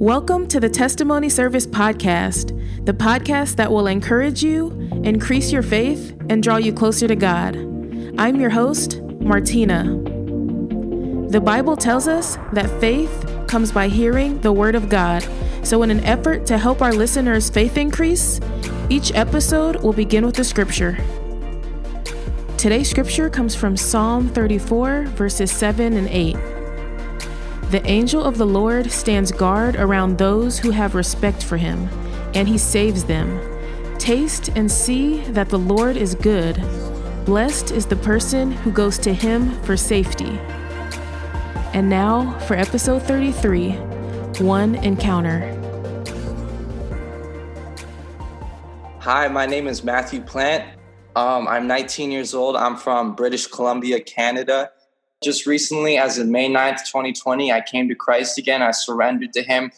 Welcome to the Testimony Service Podcast, the podcast that will encourage you, increase your faith, and draw you closer to God. I'm your host, Martina. The Bible tells us that faith comes by hearing the Word of God. So, in an effort to help our listeners' faith increase, each episode will begin with a scripture. Today's scripture comes from Psalm 34, verses 7 and 8. The angel of the Lord stands guard around those who have respect for him, and he saves them. Taste and see that the Lord is good. Blessed is the person who goes to him for safety. And now for episode 33 One Encounter. Hi, my name is Matthew Plant. Um, I'm 19 years old. I'm from British Columbia, Canada. Just recently, as of May 9th, 2020, I came to Christ again. I surrendered to Him.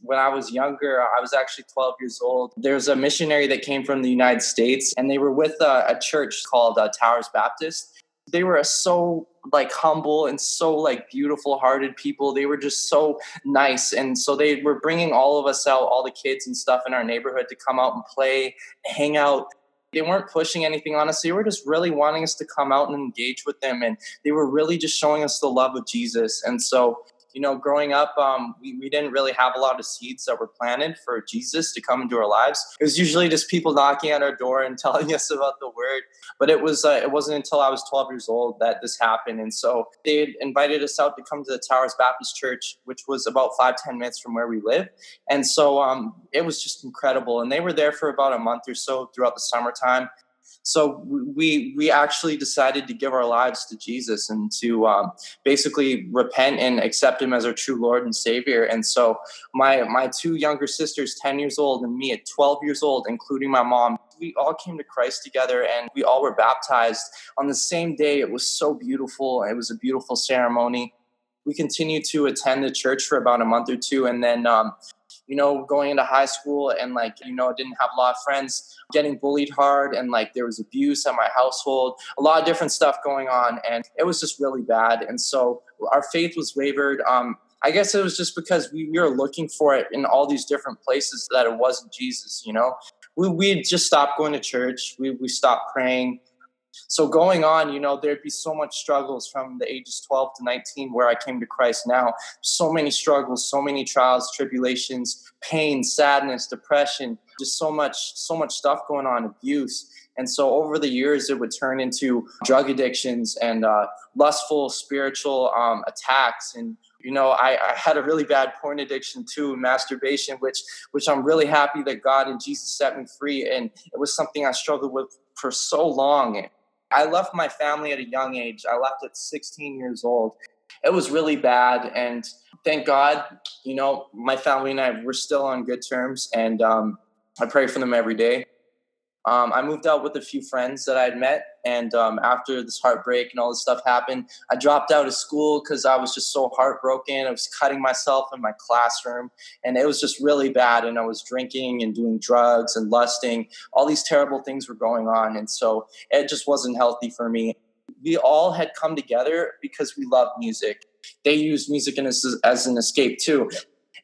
When I was younger, I was actually 12 years old. There's a missionary that came from the United States, and they were with a, a church called uh, Towers Baptist. They were so like humble and so like beautiful hearted people. They were just so nice. And so they were bringing all of us out, all the kids and stuff in our neighborhood to come out and play, hang out. They weren't pushing anything on us. They were just really wanting us to come out and engage with them. And they were really just showing us the love of Jesus. And so you know, growing up, um, we, we didn't really have a lot of seeds that were planted for Jesus to come into our lives. It was usually just people knocking at our door and telling us about the word. But it was uh, it wasn't until I was 12 years old that this happened. And so they invited us out to come to the Towers Baptist Church, which was about five ten minutes from where we live. And so um, it was just incredible. And they were there for about a month or so throughout the summertime. So we we actually decided to give our lives to Jesus and to um, basically repent and accept Him as our true Lord and Savior. And so my my two younger sisters, ten years old, and me at twelve years old, including my mom, we all came to Christ together, and we all were baptized on the same day. It was so beautiful. It was a beautiful ceremony we continued to attend the church for about a month or two and then um, you know, going into high school and like, you know, I didn't have a lot of friends, getting bullied hard and like there was abuse at my household, a lot of different stuff going on. And it was just really bad. And so our faith was wavered. Um, I guess it was just because we, we were looking for it in all these different places that it wasn't Jesus, you know? We, we just stopped going to church. We, we stopped praying. So going on, you know, there'd be so much struggles from the ages 12 to 19 where I came to Christ now. So many struggles, so many trials, tribulations, pain, sadness, depression, just so much, so much stuff going on, abuse. And so over the years, it would turn into drug addictions and uh, lustful spiritual um, attacks. And, you know, I, I, had a really bad porn addiction too, masturbation, which, which I'm really happy that God and Jesus set me free. And it was something I struggled with for so long. I left my family at a young age. I left at 16 years old. It was really bad. And thank God, you know, my family and I, we're still on good terms. And um, I pray for them every day. Um, I moved out with a few friends that I had met, and um, after this heartbreak and all this stuff happened, I dropped out of school because I was just so heartbroken. I was cutting myself in my classroom, and it was just really bad. And I was drinking and doing drugs and lusting. All these terrible things were going on, and so it just wasn't healthy for me. We all had come together because we love music. They used music as, as an escape too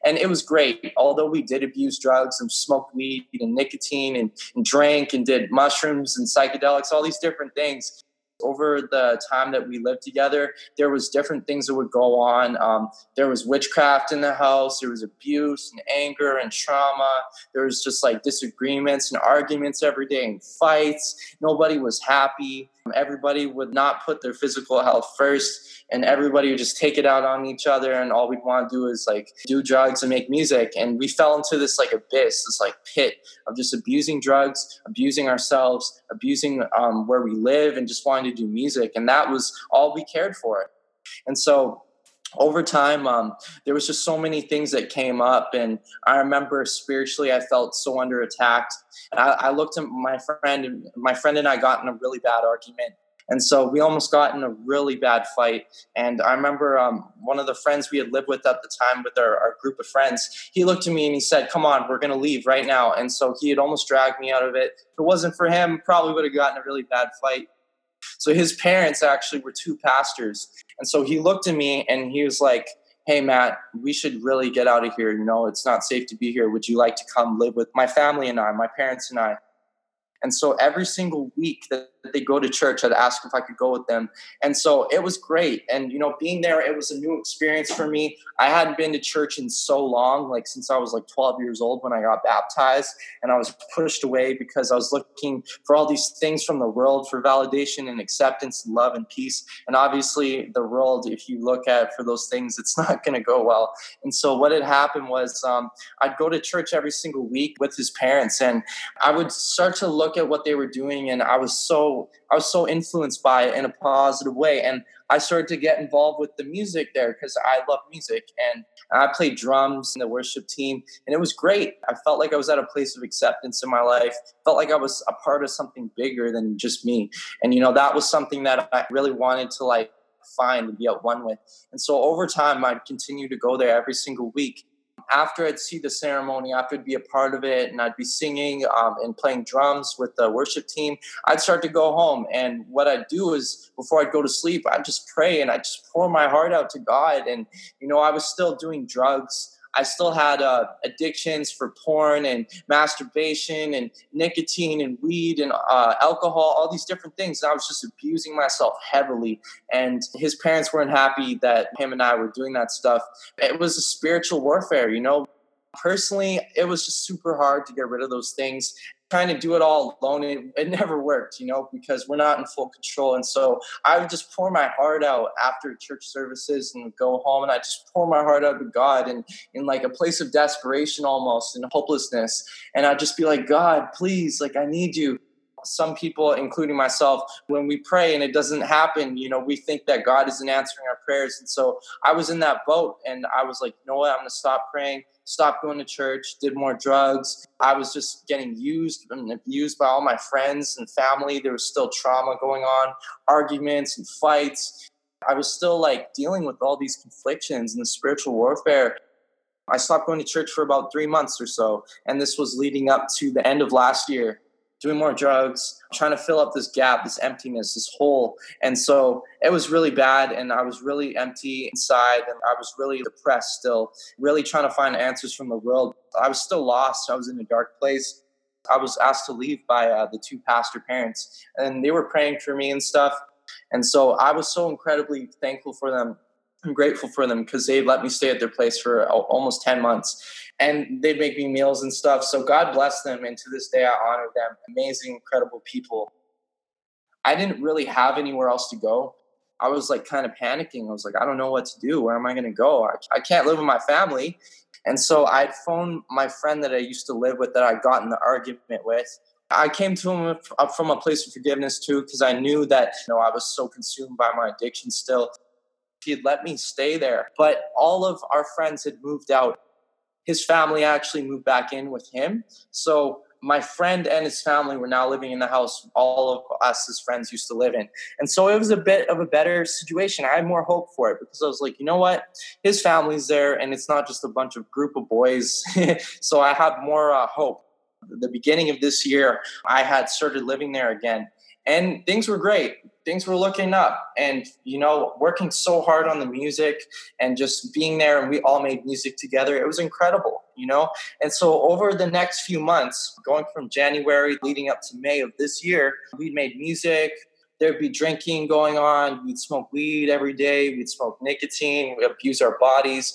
and it was great. Although we did abuse drugs and smoked weed and nicotine and, and drank and did mushrooms and psychedelics, all these different things, over the time that we lived together there was different things that would go on. Um, there was witchcraft in the house there was abuse and anger and trauma. There was just like disagreements and arguments every day and fights. Nobody was happy. Everybody would not put their physical health first and everybody would just take it out on each other and all we'd want to do is like do drugs and make music. And we fell into this like abyss this like pit of just abusing drugs abusing ourselves abusing um, where we live and just wanting to do music and that was all we cared for and so over time um, there was just so many things that came up and i remember spiritually i felt so under attack and I, I looked at my friend and my friend and i got in a really bad argument and so we almost got in a really bad fight. And I remember um, one of the friends we had lived with at the time with our, our group of friends, he looked at me and he said, Come on, we're going to leave right now. And so he had almost dragged me out of it. If it wasn't for him, probably would have gotten a really bad fight. So his parents actually were two pastors. And so he looked at me and he was like, hey, Matt, we should really get out of here. You know, it's not safe to be here. Would you like to come live with my family and I, my parents and I? And so every single week that they go to church, I'd ask if I could go with them. And so it was great. And, you know, being there, it was a new experience for me. I hadn't been to church in so long, like since I was like 12 years old when I got baptized. And I was pushed away because I was looking for all these things from the world for validation and acceptance and love and peace. And obviously, the world, if you look at for those things, it's not going to go well. And so what had happened was um, I'd go to church every single week with his parents, and I would start to look at what they were doing, and I was so I was so influenced by it in a positive way, and I started to get involved with the music there because I love music, and I played drums in the worship team, and it was great. I felt like I was at a place of acceptance in my life. Felt like I was a part of something bigger than just me, and you know that was something that I really wanted to like find and be at one with. And so over time, I'd continue to go there every single week after I'd see the ceremony, after I'd be a part of it, and I'd be singing um, and playing drums with the worship team, I'd start to go home. And what I'd do is, before I'd go to sleep, I'd just pray and I'd just pour my heart out to God. And, you know, I was still doing drugs. I still had uh, addictions for porn and masturbation and nicotine and weed and uh, alcohol, all these different things. And I was just abusing myself heavily. And his parents weren't happy that him and I were doing that stuff. It was a spiritual warfare, you know. Personally, it was just super hard to get rid of those things trying to do it all alone it, it, never worked you know because we're not in full control. And so i would just pour my heart out after church services and go home and i just pour my heart out to god and in like a place of desperation almost and hopelessness. And i'd just be like god please like i need you some people, including myself, when we pray and it doesn't happen, you know, we think that God isn't answering our prayers. And so I was in that boat and I was like, you know what, I'm going to stop praying, stop going to church, did more drugs. I was just getting used um, and abused by all my friends and family. There was still trauma going on, arguments and fights. I was still like dealing with all these conflictions and the spiritual warfare. I stopped going to church for about three months or so. And this was leading up to the end of last year doing more drugs, trying to fill up this gap, this emptiness, this hole. And so it was really bad. And I was really empty inside. And I was really depressed still, really trying to find answers from the world. I was still lost. I was in a dark place. I was asked to leave by uh, the two pastor parents, and they were praying for me and stuff. And so I was so incredibly thankful for them I'm grateful for them because they let me stay at their place for almost 10 months and they'd make me meals and stuff. So God bless them. And to this day, I honor them. Amazing, incredible people. I didn't really have anywhere else to go. I was like kind of panicking. I was like, I don't know what to do. Where am I going to go? I, can't live with my family. And so I'd phone my friend that I used to live with that I got in the argument with. I came to him from a place of forgiveness too, because I knew that you know I was so consumed by my addiction still he had let me stay there. But all of our friends had moved out. His family actually moved back in with him. So my friend and his family were now living in the house all of us as friends used to live in. And so it was a bit of a better situation. I had more hope for it because I was like, you know what? His family's there and it's not just a bunch of group of boys. so I had more uh, hope. The beginning of this year, I had started living there again and things were great things were looking up. And you know working so hard on the music and just being there and we all made music together it was incredible you know? And so over the next few months going from january leading up to may of this year we made music. There'd be drinking going on. We'd smoke weed every day. We'd smoke nicotine. We'd abuse our bodies.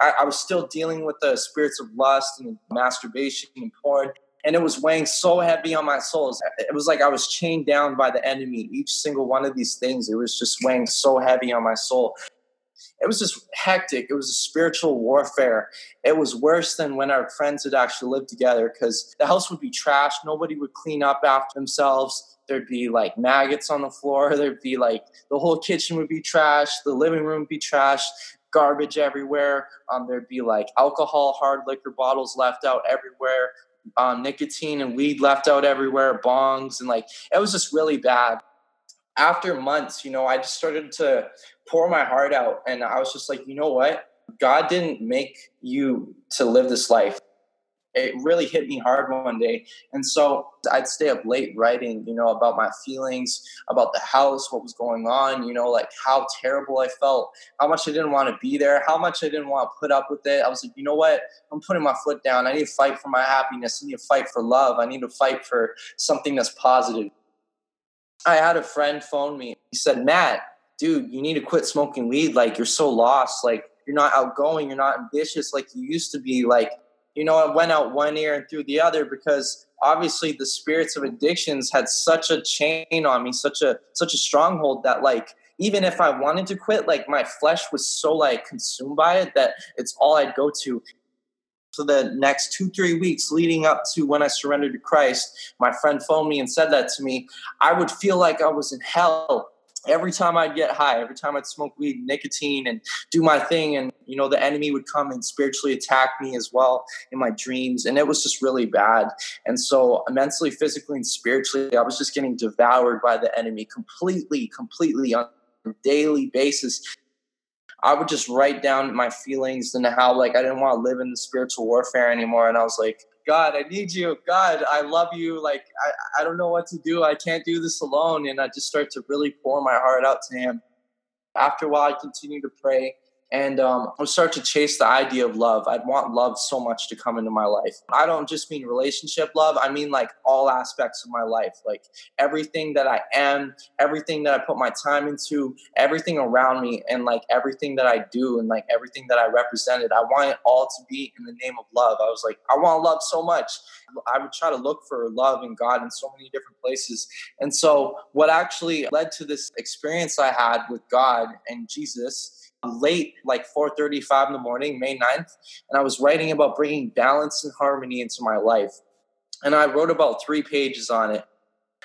I, I was still dealing with the spirits of lust and masturbation and porn and it was weighing so heavy on my soul. It was like I was chained down by the enemy. Each single one of these things, it was just weighing so heavy on my soul. It was just hectic. It was a spiritual warfare. It was worse than when our friends had actually lived together because the house would be trashed. Nobody would clean up after themselves. There'd be like maggots on the floor. There'd be like the whole kitchen would be trashed. The living room would be trashed garbage everywhere. Um, there'd be like alcohol, hard liquor bottles left out everywhere um, nicotine and weed left out everywhere, bongs, and like it was just really bad. After months, you know, I just started to pour my heart out, and I was just like, you know what? God didn't make you to live this life. It really hit me hard one day. And so I'd stay up late writing, you know, about my feelings, about the house, what was going on, you know, like how terrible I felt, how much I didn't want to be there, how much I didn't want to put up with it. I was like, you know what? I'm putting my foot down. I need to fight for my happiness. I need to fight for love. I need to fight for something that's positive. I had a friend phone me. He said, Matt, dude, you need to quit smoking weed. Like, you're so lost. Like, you're not outgoing. You're not ambitious like you used to be. Like, you know, I went out one ear and through the other because obviously the spirits of addictions had such a chain on me, such a such a stronghold that like even if I wanted to quit, like my flesh was so like consumed by it that it's all I'd go to. So the next two, three weeks leading up to when I surrendered to Christ, my friend phoned me and said that to me. I would feel like I was in hell every time I'd get high, every time I'd smoke weed, nicotine, and do my thing, and you know, the enemy would come and spiritually attack me as well in my dreams, and it was just really bad. And so, mentally, physically, and spiritually, I was just getting devoured by the enemy completely, completely on a daily basis. I would just write down my feelings and how like I didn't want to live in the spiritual warfare anymore, and I was like, God, I need you. God, I love you. Like, I, I don't know what to do. I can't do this alone. And I just start to really pour my heart out to Him. After a while, I continue to pray and um, I would start to chase the idea of love. I'd want love so much to come into my life. I don't just mean relationship love, I mean like all aspects of my life, like everything that I am, everything that I put my time into, everything around me, and like everything that I do, and like everything that I represented. I want it all to be in the name of love. I was like, I want love so much. I would try to look for love and God in so many different places. And so, what actually led to this experience I had with God and Jesus late, like 4.35 in the morning, May 9th, and I was writing about bringing balance and harmony into my life. And I wrote about three pages on it.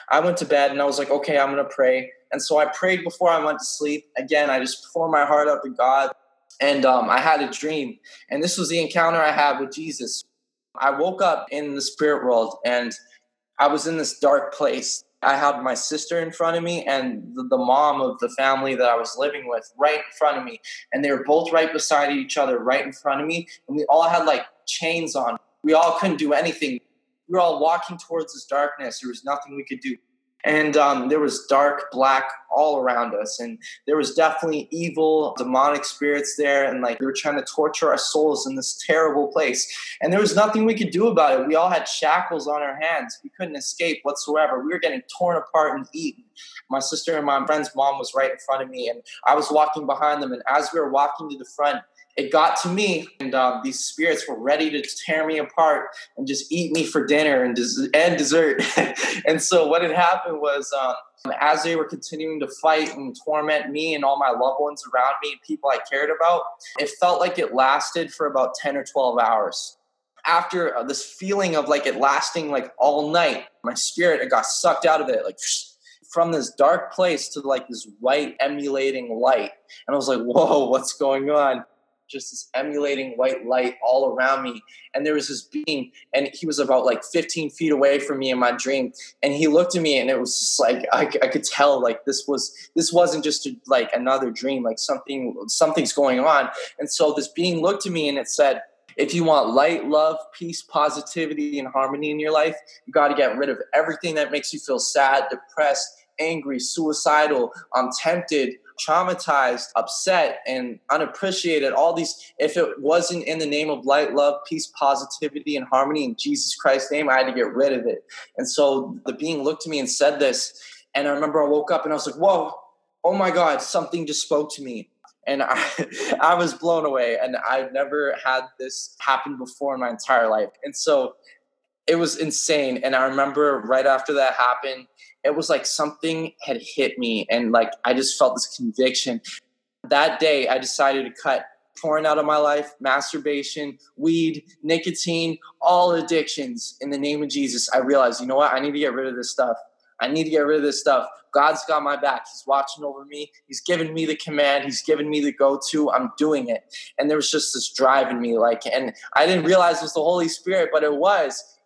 I went to bed and I was like, okay, I'm to pray. And so I prayed before I went to sleep. Again, I just poured my heart out to God. And um, I had a dream. And this was the encounter I had with Jesus. I woke up in the spirit world and I was in this dark place. I had my sister in front of me and the, the, mom of the family that I was living with right in front of me. And they were both right beside each other, right in front of me. And we all had like chains on. We all couldn't do anything. We were all walking towards this darkness. There was nothing we could do and um, there was dark black all around us and there was definitely evil demonic spirits there and like they were trying to torture our souls in this terrible place. And there was nothing we could do about it. We all had shackles on our hands. We couldn't escape whatsoever. We were getting torn apart and eaten. My sister and my friend's mom was right in front of me and i was walking behind them and as we were walking to the front it got to me, and um, these spirits were ready to tear me apart and just eat me for dinner and, des- and dessert. and so, what had happened was, um, as they were continuing to fight and torment me and all my loved ones around me and people I cared about, it felt like it lasted for about 10 or 12 hours. After uh, this feeling of like it lasting like all night, my spirit, it got sucked out of it, like from this dark place to like this white emulating light. And I was like, whoa, what's going on? Just this emulating white light all around me. And there was this being, and he was about like 15 feet away from me in my dream. And he looked at me, and it was just like I, I could tell like this was this wasn't just a, like another dream, like something something's going on. And so this being looked at me, and it said. If you want light, love, peace, positivity, and harmony in your life, you got to get rid of everything that makes you feel sad, depressed, angry, suicidal, um, tempted, traumatized, upset, and unappreciated. All these, if it wasn't in the name of light, love, peace, positivity, and harmony in Jesus Christ's name, I had to get rid of it. And so the being looked at me and said this. And I remember I woke up and I was like, whoa, oh my God, something just spoke to me. And I, I was blown away. And I've never had this happen before in my entire life. And so it was insane. And I remember right after that happened, it was like something had hit me and like I just felt this conviction. That day I decided to cut porn out of my life, masturbation, weed, nicotine, all addictions in the name of Jesus. I realized, you know what? I need to get rid of this stuff. I need to get rid of this stuff. God's got my back. He's watching over me. He's given me the command. He's given me the go to. I'm doing it. And there was just this drive in me. Like, and I didn't realize it was the Holy Spirit, but it was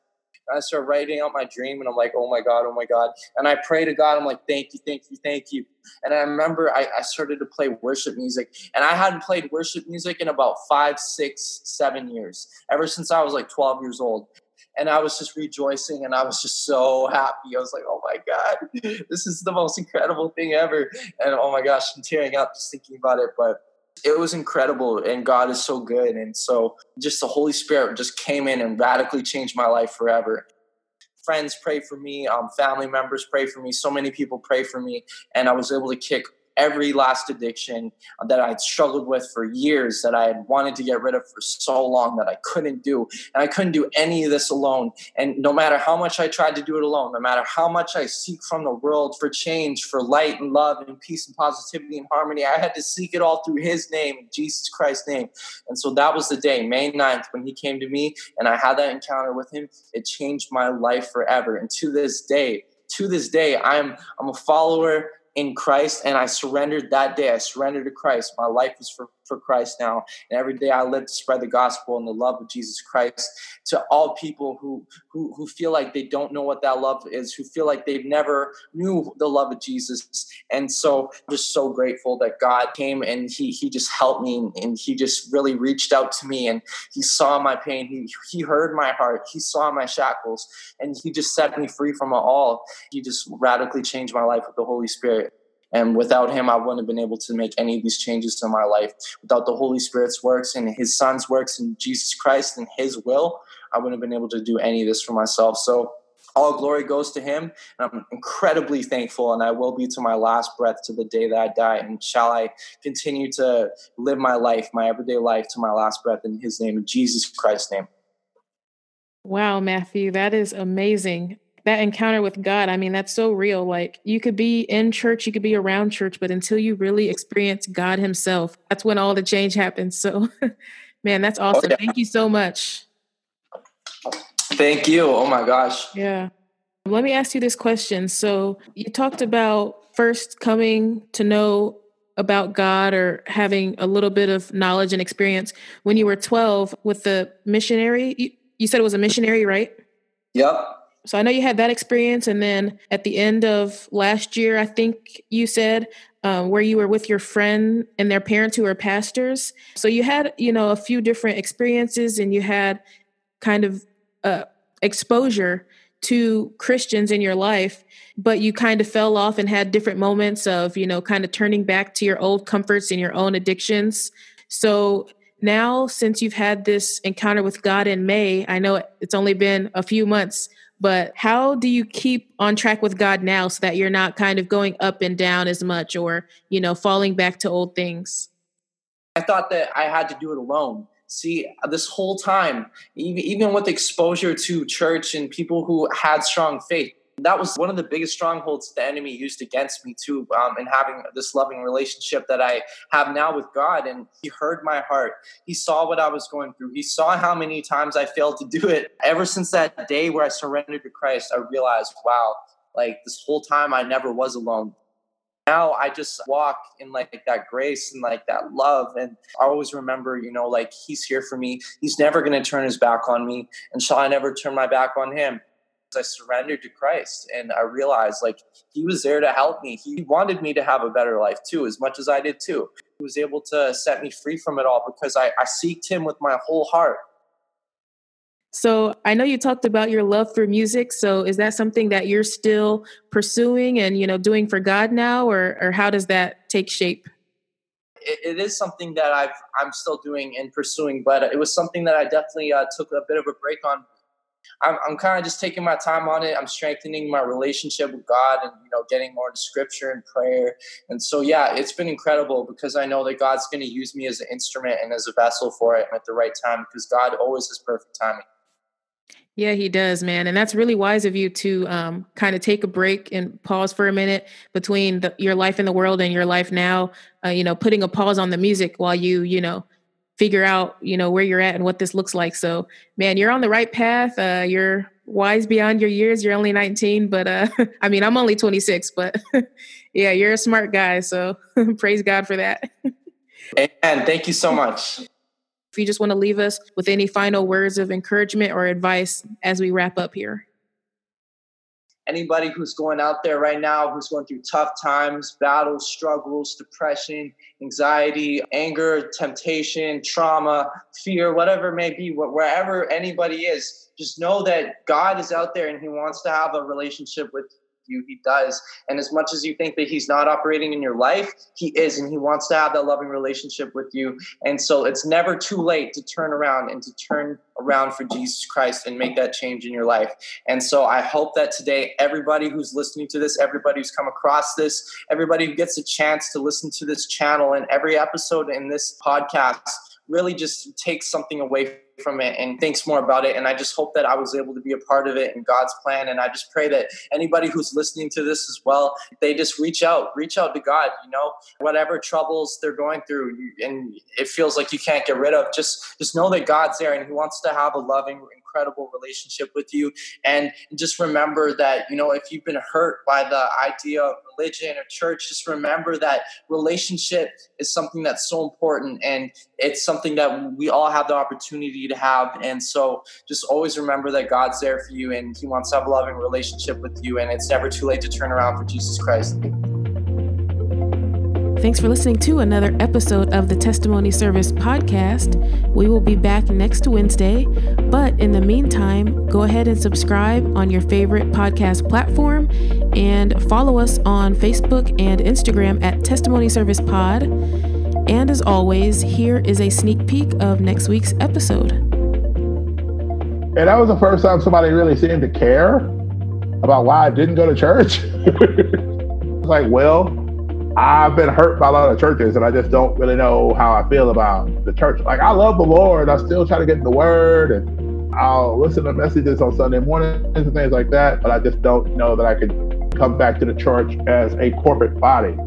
And I start writing out my dream, and I'm like, oh my God, oh my God. And I pray to God, I'm like, thank you, thank you, thank you. And I remember I, I started to play worship music, and I hadn't played worship music in about five, six, seven years, ever since I was like 12 years old and I was just rejoicing and I was just so happy. I was like, oh my God, this is the most incredible thing ever. And oh my gosh, I'm tearing up just thinking about it. But it was incredible and God is so good. And so just the Holy Spirit just came in and radically changed my life forever. Friends pray for me, um, family members pray for me, so many people pray for me, and I was able to kick every last addiction that I'd struggled with for years, that I had wanted to get rid of for so long that I couldn't do. And I couldn't do any of this alone. And no matter how much I tried to do it alone, no matter how much I seek from the world for change, for light and love and peace and positivity and harmony, I had to seek it all through His name, Jesus Christ's name. And so that was the day, May 9th, when He came to me and I had that encounter with Him. It changed my life forever. And to this day, to this day, I'm I'm a follower in Christ and I surrendered that day. I surrendered to Christ. My life is for, for Christ now. And every day I live to spread the gospel and the love of Jesus Christ to all people who, who, who feel like they don't know what that love is, who feel like they've never knew the love of Jesus. And so I'm just so grateful that God came and he, he just helped me and he just really reached out to me and he saw my pain. He, he heard my heart. He saw my shackles and he just set me free from it all. He just radically changed my life with the Holy Spirit. And without him, I wouldn't have been able to make any of these changes to my life. Without the Holy Spirit's works and his son's works in Jesus Christ and his will, I wouldn't have been able to do any of this for myself. So all glory goes to him. And I'm incredibly thankful, and I will be to my last breath to the day that I die. And shall I continue to live my life, my everyday life, to my last breath in his name, in Jesus Christ's name. Wow, Matthew, that is amazing that encounter with God, I mean, that's so real. Like you could be in church, you could be around church, but until you really experience God Himself, that's when all the change happens. So, man, that's oh, awesome. Thank you so much. Thank you. Oh my gosh. Yeah. Let me ask you this question. So, you talked about first coming to know about God or having a little bit of knowledge and experience when you were 12 with the missionary. You, you said it was a missionary, right? Yep. So I know you had that experience, and then at the end of last year, I think you said um, where you were with your friend and their parents who are pastors. So you had, you know, a few different experiences, and you had kind of uh, exposure to Christians in your life, but you kind of fell off and had different moments of, you know, kind of turning back to your old comforts and your own addictions. So now, since you've had this encounter with God in May, I know it's only been a few months but how do you keep on track with God now so that you're not kind of going up and down as much or, you know, falling back to old things? I thought that I had to do it alone. See, this whole time, even, with exposure to church and people who had strong faith, that was one of the biggest strongholds the enemy used against me too um, in having this loving relationship that i have now with god and he heard my heart he saw what i was going through he saw how many times i failed to do it ever since that day where i surrendered to christ i realized wow like this whole time i never was alone now I just walk in like that grace and like that love. And I always remember, you know, like he's here for me. He's never going to turn his back on me. And shall I never turn my back on him? I surrendered to Christ and I realized like he was there to help me. He wanted me to have a better life too, as much as I did too. He was able to set me free from it all because I, I seeked him with my whole heart. So I know you talked about your love for music. So is that something that you're still pursuing and you know doing for God now, or or how does that take shape? it, it is something that I've I'm still doing and pursuing, but it was something that I definitely uh, took a bit of a break on I'm, I'm kind of just taking my time on it. I'm strengthening my relationship with God and, you know, getting more into scripture and prayer. And so, yeah, it's been incredible because I know that God's going to use me as an instrument and as a vessel for it at the right time because God always has perfect timing. Yeah, he does, man. And that's really wise of you to um, kind of take a break and pause for a minute between the, your life in the world and your life now. Uh, you know, putting a pause on the music while you, you know, figure out you know where you're at and what this looks like. So man you're on the right path. Uh, you're wise beyond your years. You're only 19 but uh, i mean i'm only 26 but yeah you're a smart guy. So praise god for that. And thank you so much. If you just want to leave us with any final words of encouragement or advice as we wrap up here anybody who's going out there right now who's going through tough times, battles, struggles, depression, anxiety, anger, temptation, trauma, fear, whatever it may be, wherever anybody is, just know that God is out there and He wants to have a relationship with you, he does. And as much as you think that he's not operating in your life, he is, and he wants to have that loving relationship with you. And so it's never too late to turn around and to turn around for Jesus Christ and make that change in your life. And so I hope that today, everybody who's listening to this, everybody who's come across this, everybody who gets a chance to listen to this channel and every episode in this podcast really just takes something away from it and thinks more about it. And I just hope that I was able to be a part of it in God's plan. And I just pray that anybody who's listening to this as well, they just reach out, reach out to God, you know, whatever troubles they're going through and it feels like you can't get rid of, just, just know that God's there and he wants to have a loving, incredible relationship with you. And just remember that, you know, if you've been hurt by the idea of religion or church, just remember that relationship is something that's so important and it's something that we all have the opportunity to have. And so just always remember that God's there for you and He wants to have a loving relationship with you. And it's never too late to turn around for Jesus Christ. Thanks for listening to another episode of the Testimony Service podcast. We will be back next Wednesday, but in the meantime, go ahead and subscribe on your favorite podcast platform and follow us on Facebook and Instagram at Testimony Service Pod. And as always, here is a sneak peek of next week's episode. And that was the first time somebody really seemed to care about why I didn't go to church. it's like, well, I've been hurt by a lot of churches, and I just don't really know how I feel about the church. Like I love the Lord, I still try to get in the Word, and I'll listen to messages on Sunday mornings and things like that. But I just don't know that I could come back to the church as a corporate body.